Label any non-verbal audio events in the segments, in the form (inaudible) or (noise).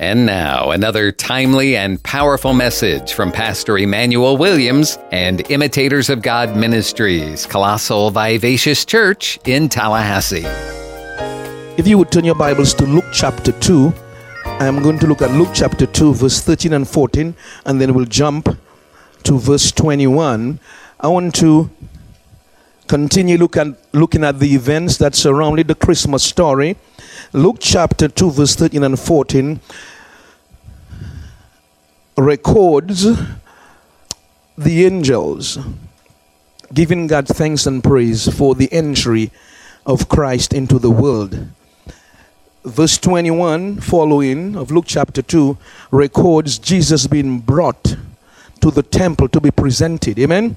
And now, another timely and powerful message from Pastor Emmanuel Williams and Imitators of God Ministries, Colossal Vivacious Church in Tallahassee. If you would turn your Bibles to Luke chapter 2, I'm going to look at Luke chapter 2, verse 13 and 14, and then we'll jump to verse 21. I want to continue look at, looking at the events that surrounded the Christmas story. Luke chapter 2, verse 13 and 14 records the angels giving God thanks and praise for the entry of Christ into the world. Verse 21 following of Luke chapter 2 records Jesus being brought to the temple to be presented. Amen.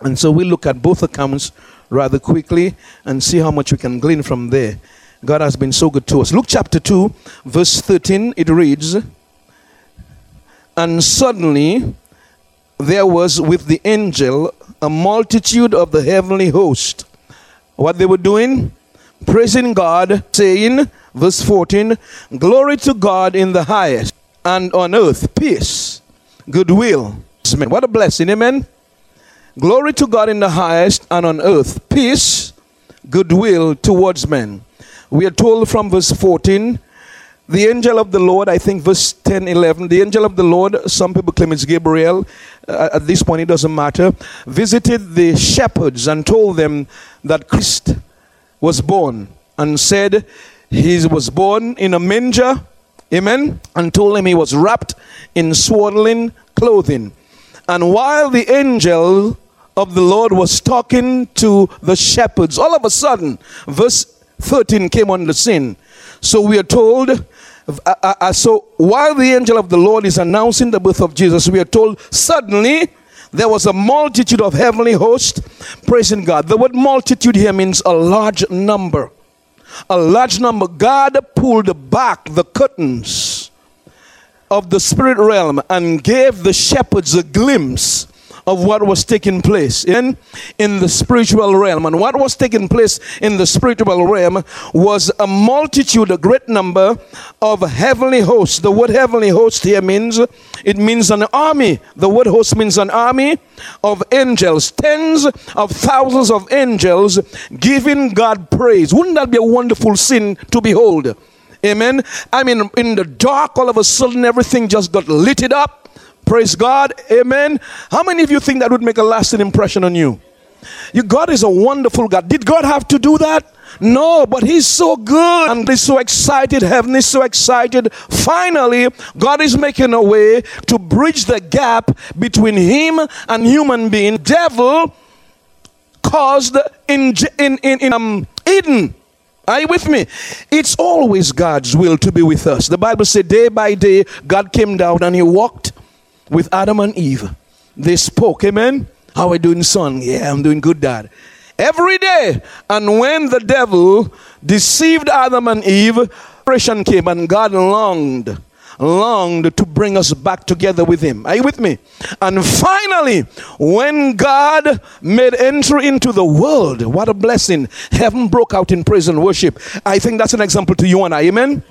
And so we look at both accounts rather quickly and see how much we can glean from there. God has been so good to us. Luke chapter 2, verse 13, it reads, And suddenly there was with the angel a multitude of the heavenly host. What they were doing? Praising God, saying, verse 14, Glory to God in the highest, and on earth peace, goodwill. What a blessing, amen. Glory to God in the highest, and on earth peace, goodwill towards men. We are told from verse 14, the angel of the Lord, I think verse 10, 11, the angel of the Lord, some people claim it's Gabriel, uh, at this point it doesn't matter, visited the shepherds and told them that Christ was born and said he was born in a manger, amen, and told him he was wrapped in swaddling clothing. And while the angel of the Lord was talking to the shepherds. All of a sudden, verse 13 came on the scene. So we are told, uh, uh, uh, so while the angel of the Lord is announcing the birth of Jesus, we are told suddenly there was a multitude of heavenly hosts praising God. The word multitude here means a large number. A large number. God pulled back the curtains of the spirit realm and gave the shepherds a glimpse of what was taking place in, in the spiritual realm. And what was taking place in the spiritual realm was a multitude, a great number of heavenly hosts. The word heavenly host here means it means an army. The word host means an army of angels, tens of thousands of angels giving God praise. Wouldn't that be a wonderful scene to behold? Amen. I mean, in the dark, all of a sudden, everything just got lit it up Praise God. Amen. How many of you think that would make a lasting impression on you? You God is a wonderful God. Did God have to do that? No, but He's so good and He's so excited. Heaven is so excited. Finally, God is making a way to bridge the gap between Him and human being. Devil caused in in in, in um, Eden. Are you with me? It's always God's will to be with us. The Bible said, day by day, God came down and He walked with Adam and Eve. They spoke, amen. How are you doing, son? Yeah, I'm doing good, dad. Every day. And when the devil deceived Adam and Eve, depression came and God longed longed to bring us back together with him. Are you with me? And finally, when God made entry into the world, what a blessing. Heaven broke out in praise and worship. I think that's an example to you and I. Amen.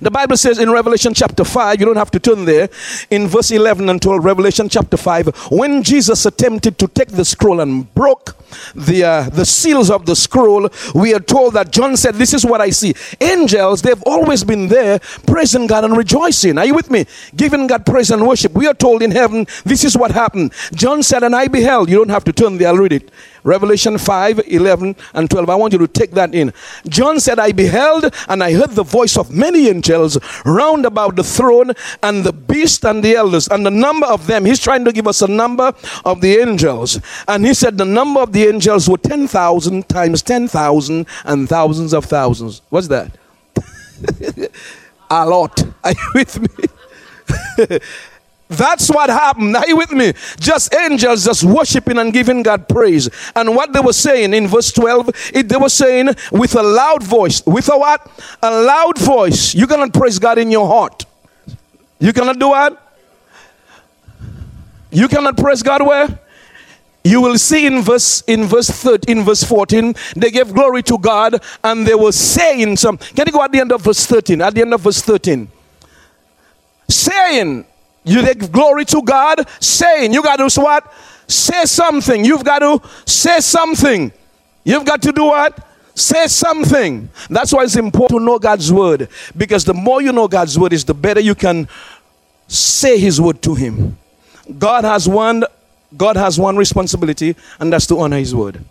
The Bible says in Revelation chapter 5, you don't have to turn there, in verse 11 and 12, Revelation chapter 5, when Jesus attempted to take the scroll and broke the, uh, the seals of the scroll, we are told that John said, This is what I see. Angels, they've always been there praising God and rejoicing. Are you with me? Giving God praise and worship. We are told in heaven, This is what happened. John said, And I beheld. You don't have to turn there, I'll read it. Revelation 5 11 and 12. I want you to take that in. John said, I beheld and I heard the voice of many angels round about the throne and the beast and the elders, and the number of them. He's trying to give us a number of the angels. And he said, The number of the angels were 10,000 times 10,000 and thousands of thousands. What's that? (laughs) a lot. Are you with me? (laughs) That's what happened. (laughs) Are you with me? Just angels just worshiping and giving God praise. And what they were saying in verse 12, it, they were saying with a loud voice. With a what? A loud voice. You cannot praise God in your heart. You cannot do what? You cannot praise God where? You will see in verse in verse 13, in verse 14, they gave glory to God and they were saying some. Can you go at the end of verse 13? At the end of verse 13. saying. You give glory to God, saying. You got to what? Say something. You've got to say something. You've got to do what? Say something. That's why it's important to know God's word. Because the more you know God's word is the better you can say his word to him. God has one God has one responsibility, and that's to honor his word.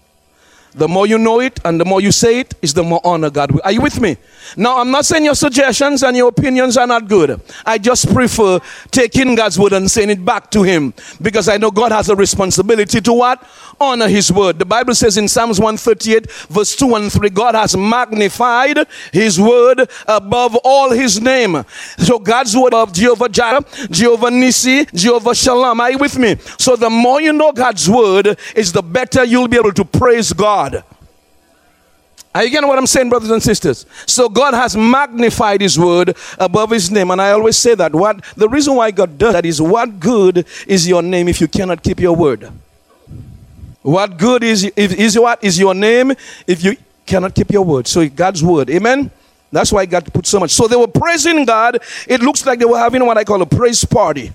The more you know it and the more you say it, is the more honor God will. Are you with me? Now, I'm not saying your suggestions and your opinions are not good. I just prefer taking God's word and saying it back to Him because I know God has a responsibility to what? Honor His word. The Bible says in Psalms 138, verse 2 and 3, God has magnified His word above all His name. So God's word of Jehovah Jireh, Jehovah Nissi, Jehovah Shalom. Are you with me? So the more you know God's word, is the better you'll be able to praise God. Are you getting what I'm saying, brothers and sisters? So God has magnified His word above His name, and I always say that. What the reason why God does that is what good is your name if you cannot keep your word? What good is if, is what is your name if you cannot keep your word? So God's word, Amen. That's why God put so much. So they were praising God. It looks like they were having what I call a praise party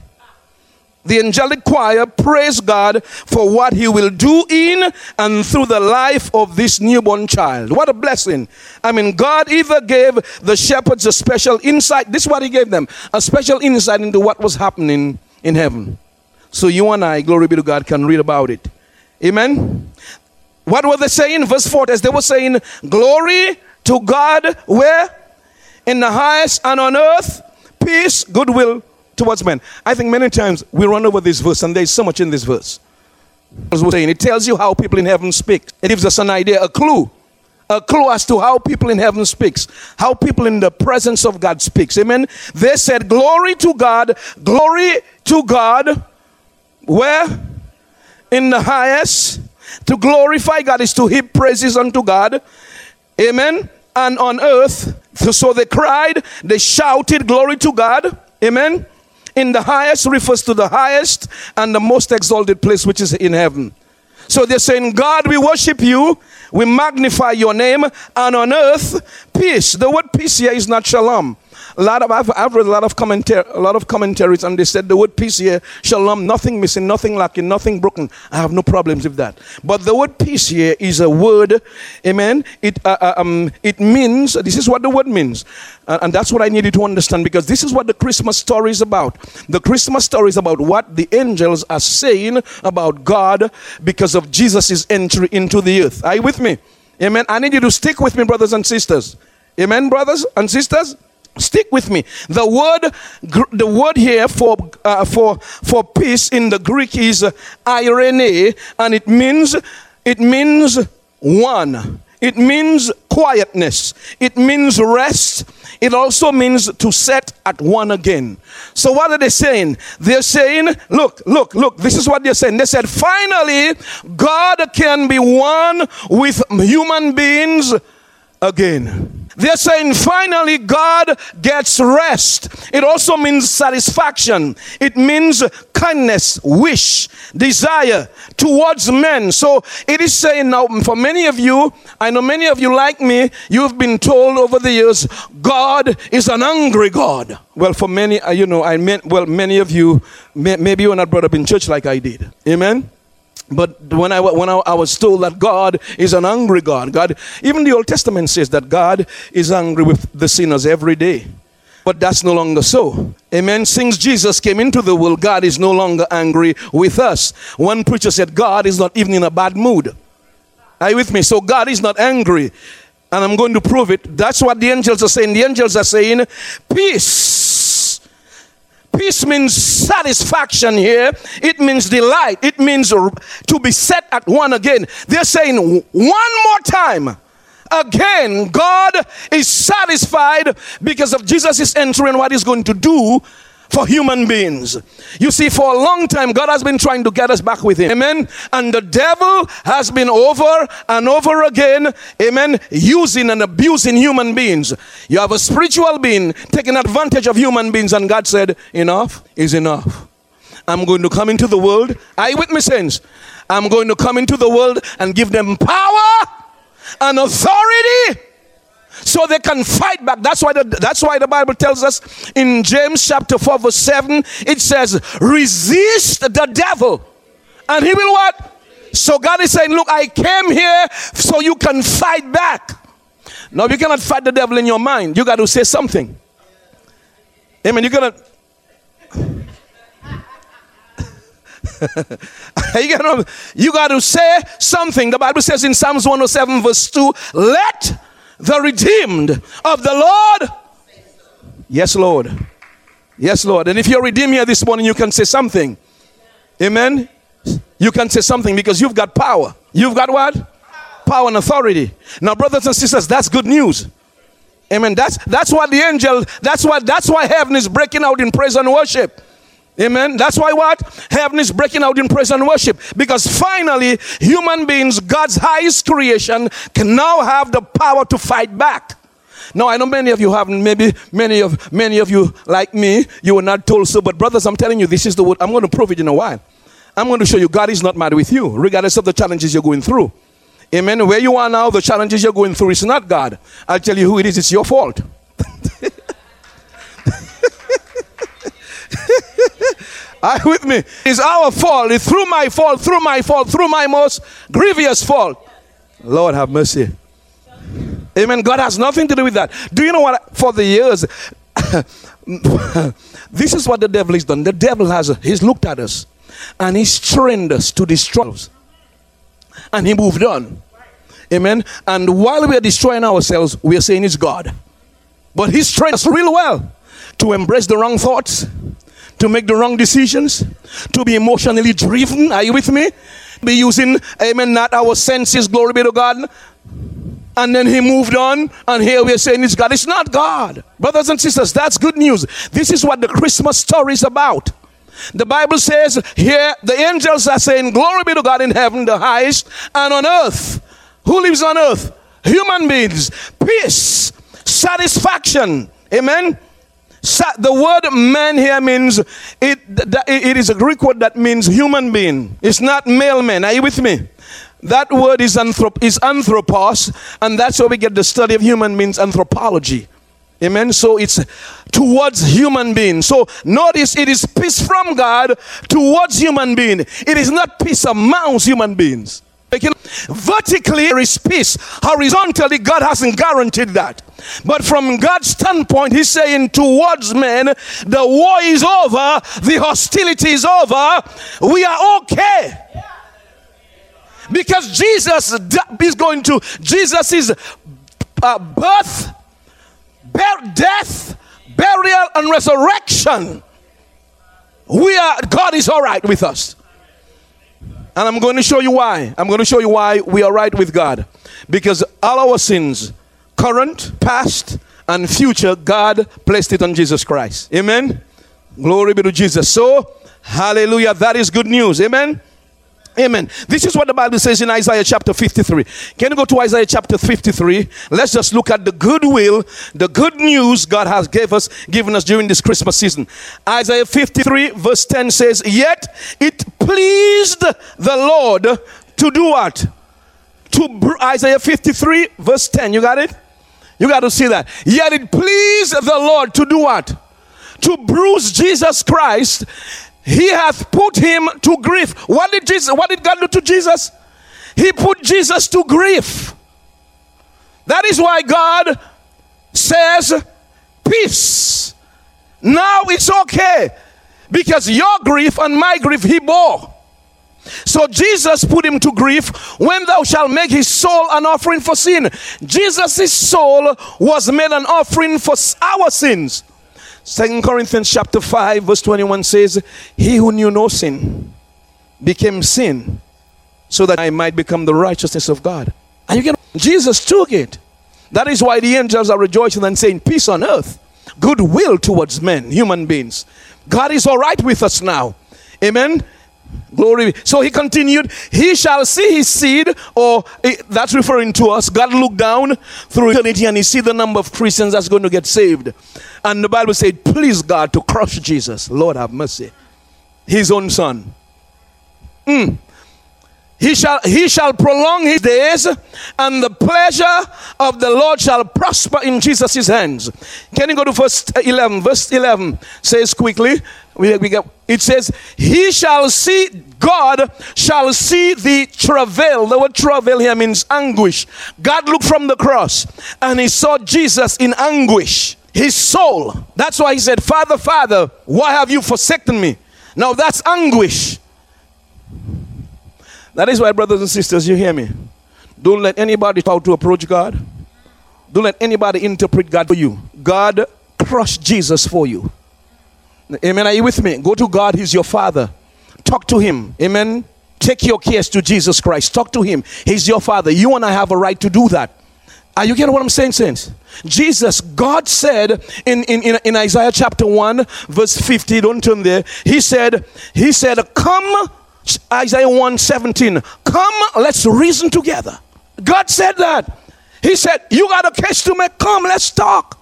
the angelic choir praise God for what He will do in and through the life of this newborn child. What a blessing. I mean, God either gave the shepherds a special insight, this is what He gave them a special insight into what was happening in heaven. So you and I, glory be to God, can read about it. Amen. What were they saying? Verse 4 as they were saying, Glory to God, where? In the highest and on earth, peace, goodwill towards men. I think many times we run over this verse, and there's so much in this verse. As we're saying, it tells you how people in heaven speak. It gives us an idea, a clue, a clue as to how people in heaven speaks, how people in the presence of God speaks. Amen. They said, "Glory to God, glory to God." Where? In the highest. To glorify God is to heap praises unto God. Amen. And on earth, so they cried, they shouted, "Glory to God." Amen in the highest refers to the highest and the most exalted place, which is in heaven. So they're saying, God, we worship you, we magnify your name, and on earth, peace. The word peace here is not shalom. A lot of I've, I've read a lot of commentary, a lot of commentaries, and they said the word peace here, shalom, nothing missing, nothing lacking, nothing broken. I have no problems with that. But the word peace here is a word, amen. It uh, uh um, it means this is what the word means, uh, and that's what I needed to understand because this is what the Christmas story is about. The Christmas story is about what the angels are saying about God because of Jesus' entry into the earth. Are you with me? Amen. I need you to stick with me, brothers and sisters. Amen, brothers and sisters. Stick with me. The word, the word here for uh, for for peace in the Greek is uh, irene, and it means it means one. It means quietness. It means rest. It also means to set at one again. So what are they saying? They're saying, look, look, look, this is what they're saying. They said, finally, God can be one with human beings again. They're saying finally God gets rest. It also means satisfaction. It means kindness, wish, desire towards men. So it is saying now for many of you, I know many of you like me, you've been told over the years, God is an angry God. Well, for many, uh, you know, I meant, well, many of you, maybe you were not brought up in church like I did. Amen? But when I, when I, I, was told that God is an angry God, God, even the Old Testament says that God is angry with the sinners every day. But that's no longer so. Amen. Since Jesus came into the world, God is no longer angry with us. One preacher said, God is not even in a bad mood. Are you with me? So God is not angry. And I'm going to prove it. That's what the angels are saying. The angels are saying, Peace Peace means satisfaction here. It means delight. It means to be set at one again. They're saying one more time. Again, God is satisfied because of Jesus' entry and what he's going to do for human beings. You see, for a long time, God has been trying to get us back with Him. Amen. And the devil has been over and over again, amen, using and abusing human beings. You have a spiritual being taking advantage of human beings, and God said, Enough is enough. I'm going to come into the world. Saints? I'm going to come into the world and give them power and authority so they can fight back. That's why the, that's why the Bible tells us in James chapter 4 verse 7 it says resist the devil and he will what? So God is saying, look, I came here so you can fight back. Now you cannot fight the devil in your mind. You got to say something. Amen. You gotta (laughs) you, gotta, you got to say something. The Bible says in Psalms 107, verse 2 Let the redeemed of the Lord. Yes, Lord. Yes, Lord. And if you're redeemed here this morning, you can say something. Amen. You can say something because you've got power. You've got what? Power and authority. Now, brothers and sisters, that's good news. Amen. That's that's why the angel, that's why that's why heaven is breaking out in praise and worship. Amen. That's why what? Heaven is breaking out in praise and worship. Because finally, human beings, God's highest creation, can now have the power to fight back. Now I know many of you haven't, maybe many of many of you like me, you were not told so. But brothers, I'm telling you, this is the word. I'm going to prove it in a while. I'm going to show you God is not mad with you, regardless of the challenges you're going through. Amen. Where you are now, the challenges you're going through, it's not God. I'll tell you who it is, it's your fault. Are with me? It's our fault. It's through my fault, through my fault, through my most grievous fault. Lord have mercy. Amen. God has nothing to do with that. Do you know what? For the years, (laughs) this is what the devil has done. The devil has, he's looked at us and he's trained us to destroy us. And he moved on. Amen. And while we are destroying ourselves, we are saying it's God. But he's trained us real well to embrace the wrong thoughts, to make the wrong decisions, to be emotionally driven. Are you with me? Be using, amen, not our senses, glory be to God. And then he moved on, and here we are saying it's God. It's not God. Brothers and sisters, that's good news. This is what the Christmas story is about. The Bible says here the angels are saying, Glory be to God in heaven, the highest, and on earth. Who lives on earth? Human beings. Peace, satisfaction. Amen. The word man here means it, it is a Greek word that means human being. It's not male man. Are you with me? That word is, anthrop- is anthropos, and that's where we get the study of human beings, anthropology. Amen. So it's towards human beings. So notice it is peace from God towards human being. It is not peace amongst human beings. Vertically, there is peace. Horizontally, God hasn't guaranteed that. But from God's standpoint, He's saying towards men, the war is over, the hostility is over, we are okay. Because Jesus is going to, Jesus is uh, birth, death, burial, and resurrection. We are, God is all right with us. And I'm going to show you why. I'm going to show you why we are right with God. Because all our sins, current, past, and future, God placed it on Jesus Christ. Amen. Glory be to Jesus. So, hallelujah. That is good news. Amen. Amen. This is what the Bible says in Isaiah chapter 53. Can you go to Isaiah chapter 53? Let's just look at the goodwill, the good news God has gave us, given us during this Christmas season. Isaiah 53 verse 10 says, Yet it pleased the Lord to do what? To Isaiah 53 verse 10. You got it? You got to see that. Yet it pleased the Lord to do what? To bruise Jesus Christ he hath put him to grief. What did Jesus, what did God do to Jesus? He put Jesus to grief. That is why God says, Peace. Now it's okay. Because your grief and my grief he bore. So Jesus put him to grief when thou shalt make his soul an offering for sin. Jesus' soul was made an offering for our sins. Second Corinthians chapter 5 verse 21 says, He who knew no sin became sin so that I might become the righteousness of God. And you get Jesus took it. That is why the angels are rejoicing and saying, Peace on earth, goodwill towards men, human beings. God is all right with us now. Amen. Glory. So he continued, He shall see his seed, or eh, that's referring to us. God looked down through eternity and he see the number of Christians that's going to get saved. And the Bible said, Please God to crush Jesus. Lord have mercy. His own son. Mm. He shall, he shall prolong his days, and the pleasure of the Lord shall prosper in Jesus' hands. Can you go to verse 11? Verse 11 says quickly, we, we get, it says, He shall see, God shall see the travail. The word travail here means anguish. God looked from the cross and he saw Jesus in anguish, his soul. That's why he said, Father, Father, why have you forsaken me? Now that's anguish. That is why, brothers and sisters, you hear me. Don't let anybody try to approach God. Don't let anybody interpret God for you. God crushed Jesus for you. Amen. Are you with me? Go to God, He's your Father. Talk to Him. Amen. Take your case to Jesus Christ. Talk to Him. He's your Father. You and I have a right to do that. Are you getting what I'm saying, saints? Jesus, God said in, in, in, Isaiah chapter 1, verse 50, don't turn there. He said, He said, Come Isaiah 117. Come, let's reason together. God said that. He said, You got a case to make. Come, let's talk.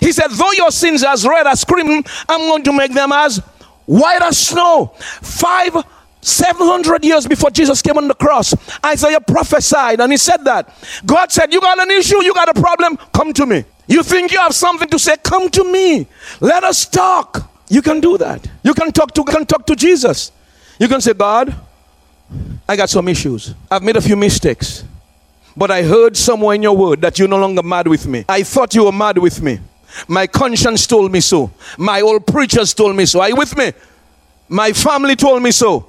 He said, Though your sins are as red as crimson, I'm going to make them as white as snow. Five, seven hundred years before Jesus came on the cross, Isaiah prophesied and he said that. God said, You got an issue, you got a problem, come to me. You think you have something to say, come to me. Let us talk. You can do that. You can talk to, can talk to Jesus. You can say, God, I got some issues. I've made a few mistakes. But I heard somewhere in your word that you're no longer mad with me. I thought you were mad with me. My conscience told me so. My old preachers told me so. Are you with me? My family told me so.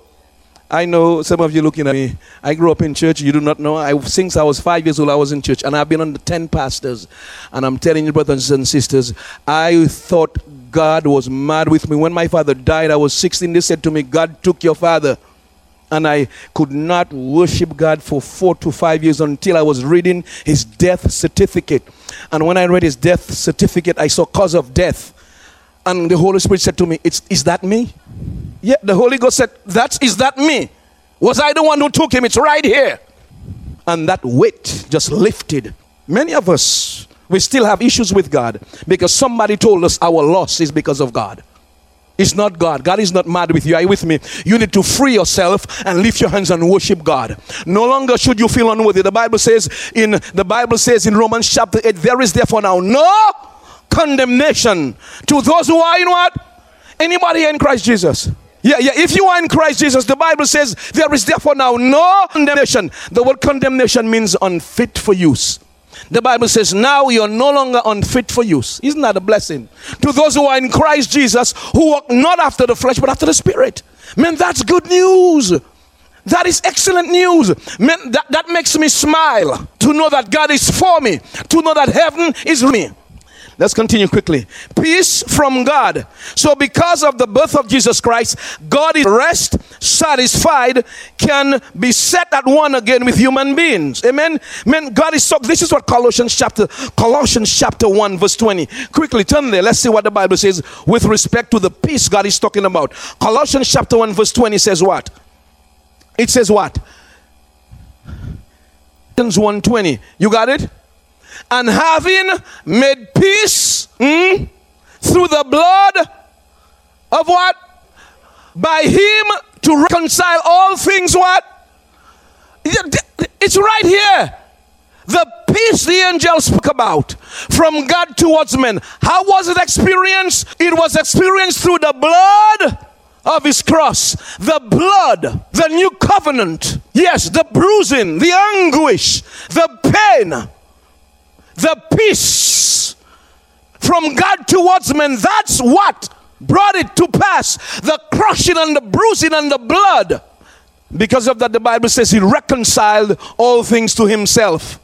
I know some of you looking at me. I grew up in church. You do not know. I, since I was five years old, I was in church, and I've been under ten pastors. And I'm telling you, brothers and sisters, I thought God was mad with me. When my father died, I was 16. They said to me, God took your father. And I could not worship God for four to five years until I was reading his death certificate. And when I read his death certificate, I saw cause of death. And the Holy Spirit said to me, it's, Is that me? Yeah, the Holy Ghost said, That's is that me? Was I the one who took him? It's right here. And that weight just lifted. Many of us we still have issues with God because somebody told us our loss is because of God. It's not God. God is not mad with you. Are you with me? You need to free yourself and lift your hands and worship God. No longer should you feel unworthy. The Bible says in the Bible says in Romans chapter 8, there is therefore now no condemnation to those who are in what? Anybody in Christ Jesus. Yeah, yeah. If you are in Christ Jesus, the Bible says there is therefore now no condemnation. The word condemnation means unfit for use. The Bible says, now you're no longer unfit for use. Isn't that a blessing? To those who are in Christ Jesus, who walk not after the flesh, but after the Spirit. Man, that's good news. That is excellent news. Man, that, that makes me smile to know that God is for me, to know that heaven is me. Let's continue quickly. Peace from God. So, because of the birth of Jesus Christ, God is rest, satisfied, can be set at one again with human beings. Amen. Man, God is so. This is what Colossians chapter Colossians chapter one verse twenty. Quickly turn there. Let's see what the Bible says with respect to the peace God is talking about. Colossians chapter one verse twenty says what? It says what? Colossians one twenty. You got it? And having made peace mm, through the blood of what? By him to reconcile all things what? It's right here. The peace the angel spoke about from God towards men. How was it experienced? It was experienced through the blood of his cross, the blood, the new covenant. Yes, the bruising, the anguish, the pain the peace from God towards men. That's what brought it to pass. The crushing and the bruising and the blood. Because of that, the Bible says he reconciled all things to himself.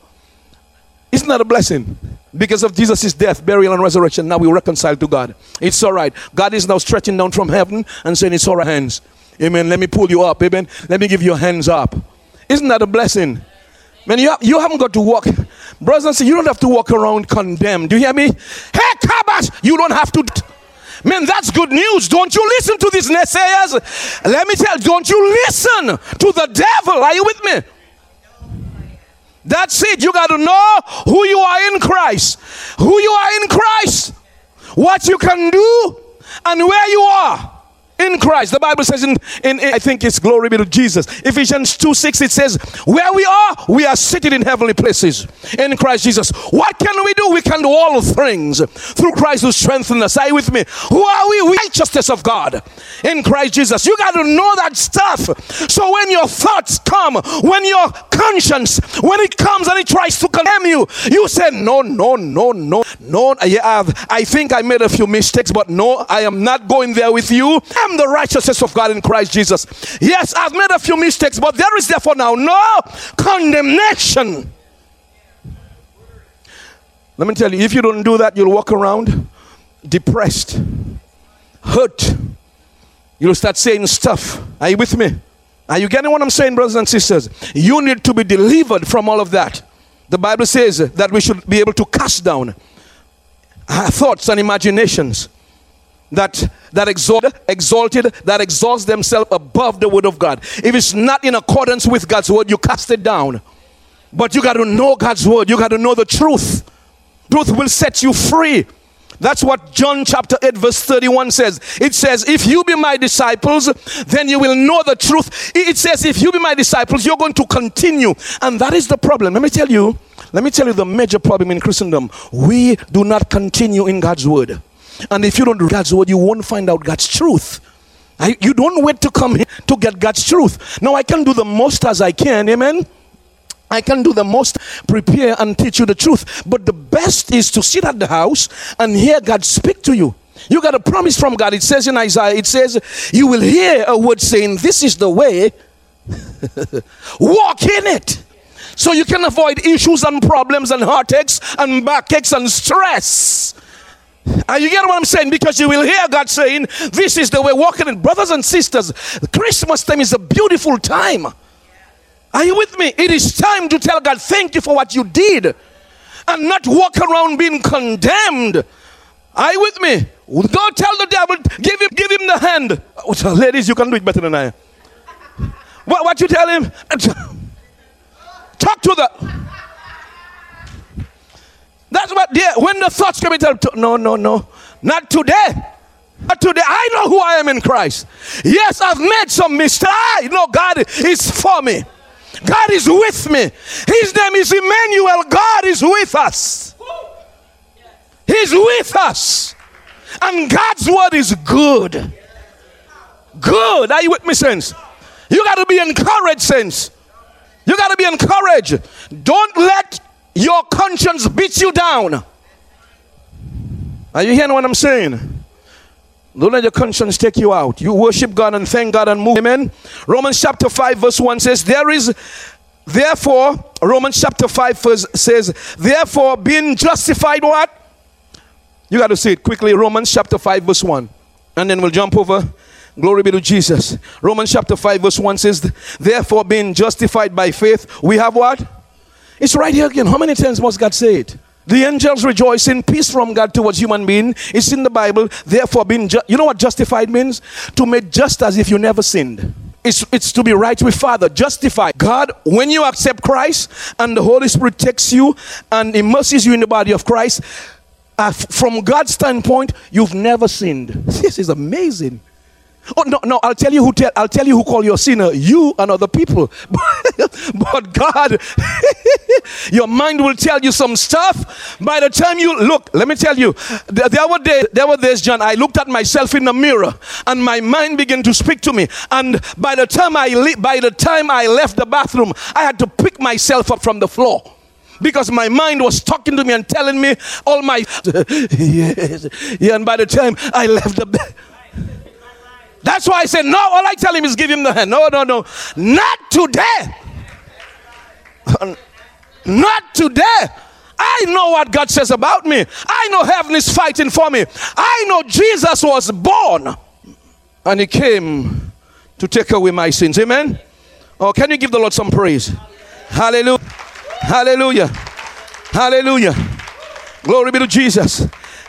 Isn't that a blessing? Because of Jesus' death, burial, and resurrection, now we reconcile to God. It's all right. God is now stretching down from heaven and saying, It's all right, hands. Amen. Let me pull you up. Amen. Let me give you hands up. Isn't that a blessing? Man, you, you haven't got to walk. Brothers and sisters, you don't have to walk around condemned. Do you hear me? Hey, Kabash, you don't have to. Man, that's good news. Don't you listen to these naysayers. Let me tell you, don't you listen to the devil. Are you with me? That's it. You got to know who you are in Christ. Who you are in Christ. What you can do and where you are. In Christ. The Bible says in, in, in, I think it's glory be to Jesus. Ephesians 2 6 it says, Where we are, we are seated in heavenly places in Christ Jesus. What can we do? We can do all things through Christ who strengthens us. Say with me, who are we? We righteousness of God in Christ Jesus. You got to know that stuff. So when your thoughts come, when your conscience, when it comes and it tries to condemn you, you say, No, no, no, no, no. I, I think I made a few mistakes, but no, I am not going there with you. I'm the righteousness of God in Christ Jesus. Yes, I've made a few mistakes, but there is therefore now no condemnation. Let me tell you, if you don't do that, you'll walk around depressed, hurt. You'll start saying stuff. Are you with me? Are you getting what I'm saying, brothers and sisters? You need to be delivered from all of that. The Bible says that we should be able to cast down our thoughts and imaginations that that exalted, exalted that exalts themselves above the word of God. If it's not in accordance with God's word, you cast it down. But you got to know God's word. You got to know the truth. Truth will set you free. That's what John chapter 8 verse 31 says. It says, if you be my disciples, then you will know the truth. It says, if you be my disciples, you're going to continue. And that is the problem. Let me tell you, let me tell you the major problem in Christendom. We do not continue in God's word. And if you don't do God's word, you won't find out God's truth. I, you don't wait to come here to get God's truth. Now, I can do the most as I can, amen. I can do the most, prepare and teach you the truth. But the best is to sit at the house and hear God speak to you. You got a promise from God. It says in Isaiah, it says, You will hear a word saying, This is the way, (laughs) walk in it. So you can avoid issues and problems and heartaches and backaches and stress. Are you get what I'm saying? Because you will hear God saying, This is the way walking in. Brothers and sisters, Christmas time is a beautiful time. Are you with me? It is time to tell God, Thank you for what you did, and not walk around being condemned. Are you with me? Go tell the devil, give him, give him the hand. Oh, ladies, you can do it better than I. What, what you tell him? (laughs) Talk to the. That's what, dear, when the thoughts come into, no, no, no, not today. Not today. I know who I am in Christ. Yes, I've made some mistakes. I God is for me. God is with me. His name is Emmanuel. God is with us. He's with us. And God's word is good. Good. Are you with me, saints? You got to be encouraged, saints. You got to be encouraged. Don't let your conscience beats you down. Are you hearing what I'm saying? Don't let your conscience take you out. You worship God and thank God and move. Amen. Romans chapter 5, verse 1 says, There is therefore, Romans chapter 5 verse says, Therefore, being justified, what? You got to see it quickly. Romans chapter 5, verse 1. And then we'll jump over. Glory be to Jesus. Romans chapter 5, verse 1 says, Therefore, being justified by faith, we have what? It's right here again. How many times must God say it? The angels rejoice in peace from God towards human being. It's in the Bible. Therefore, being ju- you know what justified means? To make just as if you never sinned. It's, it's to be right with Father, justified. God, when you accept Christ and the Holy Spirit takes you and immerses you in the body of Christ, uh, from God's standpoint, you've never sinned. (laughs) This is amazing. Oh no, no! I'll tell you who tell. I'll tell you who call you a sinner. You and other people. (laughs) but God, (laughs) your mind will tell you some stuff. By the time you look, let me tell you, the, the other day, there was this John. I looked at myself in the mirror, and my mind began to speak to me. And by the time I le- by the time I left the bathroom, I had to pick myself up from the floor because my mind was talking to me and telling me all my (laughs) yes, yeah. And by the time I left the bed. That's why I said, no, all I tell him is give him the hand. No, no, no. Not today. (laughs) Not today. I know what God says about me. I know heaven is fighting for me. I know Jesus was born and he came to take away my sins. Amen. Oh, can you give the Lord some praise? Hallelujah. Hallelujah. Hallelujah. Glory be to Jesus.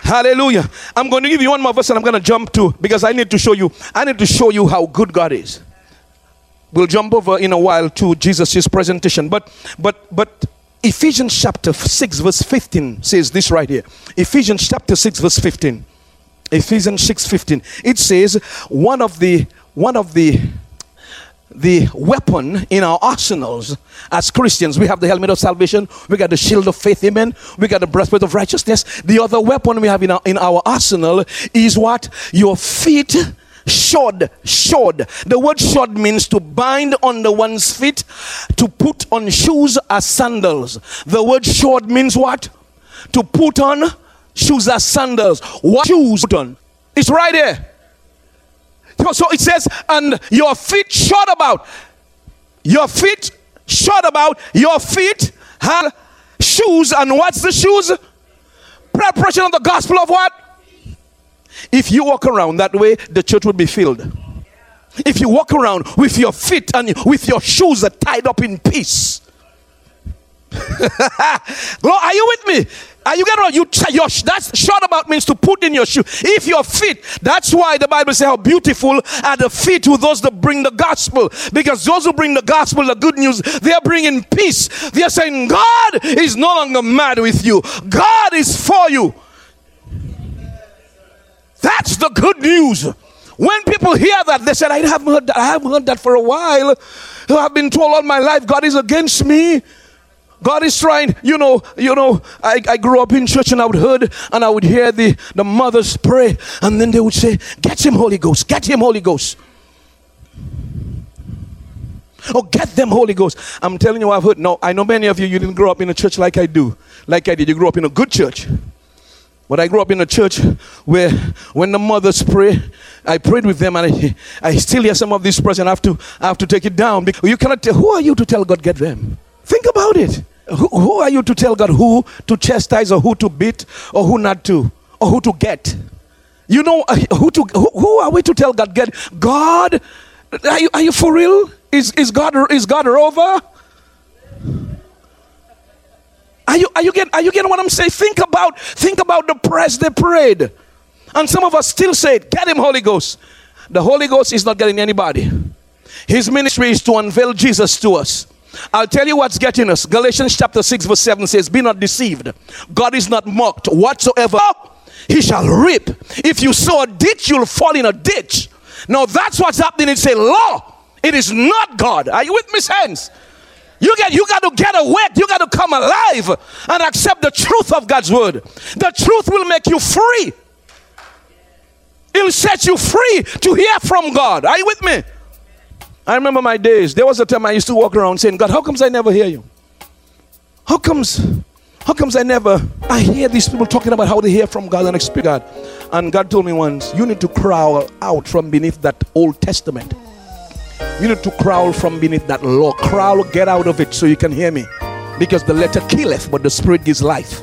Hallelujah. I'm going to give you one more verse and I'm going to jump to because I need to show you I need to show you how good God is. We'll jump over in a while to Jesus' presentation. But but but Ephesians chapter 6 verse 15 says this right here. Ephesians chapter 6 verse 15. Ephesians 6:15. It says one of the one of the the weapon in our arsenals as Christians. We have the helmet of salvation, we got the shield of faith, amen. We got the breastplate of righteousness. The other weapon we have in our, in our arsenal is what? Your feet shod shod the word shod means to bind on the one's feet to put on shoes as sandals the word shod means what to put on shoes as sandals what shoes put on it's right there so it says, and your feet shod about. Your feet shod about. Your feet have shoes. And what's the shoes? Preparation of the gospel of what? If you walk around that way, the church will be filled. If you walk around with your feet and with your shoes tied up in peace. (laughs) are you with me? Are you getting what you your that's short about means to put in your shoe. If your feet, that's why the Bible says how beautiful are the feet who those that bring the gospel. Because those who bring the gospel, the good news, they are bringing peace. They are saying God is no longer mad with you. God is for you. That's the good news. When people hear that, they said, I haven't heard that. I haven't heard that for a while. I've been told all my life God is against me. God is trying, you know, you know, I, I grew up in church and I would heard and I would hear the, the mothers pray and then they would say, get him Holy Ghost, get him Holy Ghost. Oh, get them Holy Ghost. I'm telling you, I've heard. No, I know many of you, you didn't grow up in a church like I do, like I did. You grew up in a good church. But I grew up in a church where when the mothers pray, I prayed with them and I, I still hear some of these prayers and I have to, I have to take it down. Because you cannot tell, who are you to tell God, get them? Think about it. Who, who are you to tell God who to chastise or who to beat or who not to or who to get? You know uh, who to who, who, are we to tell God get God? Are you, are you for real? Is is God is God over? Are you are you getting are you getting what I'm saying? Think about think about the prayers they prayed, and some of us still say, "Get him, Holy Ghost." The Holy Ghost is not getting anybody. His ministry is to unveil Jesus to us. I'll tell you what's getting us. Galatians chapter 6, verse 7 says, Be not deceived. God is not mocked. Whatsoever he shall reap. If you sow a ditch, you'll fall in a ditch. Now that's what's happening. It's a law. It is not God. Are you with me, sense? You get you got to get awake. You got to come alive and accept the truth of God's word. The truth will make you free. It'll set you free to hear from God. Are you with me? I remember my days. There was a time I used to walk around saying, God, how comes I never hear you? How comes, how comes I never, I hear these people talking about how they hear from God and experience God. And God told me once, you need to crawl out from beneath that Old Testament. You need to crawl from beneath that law. Crawl, get out of it so you can hear me. Because the letter killeth, but the spirit gives life.